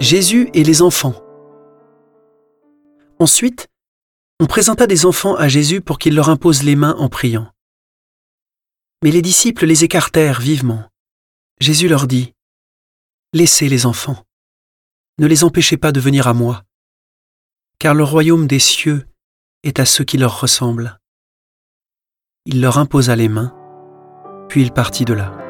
Jésus et les enfants. Ensuite, on présenta des enfants à Jésus pour qu'il leur impose les mains en priant. Mais les disciples les écartèrent vivement. Jésus leur dit, Laissez les enfants, ne les empêchez pas de venir à moi, car le royaume des cieux est à ceux qui leur ressemblent. Il leur imposa les mains, puis il partit de là.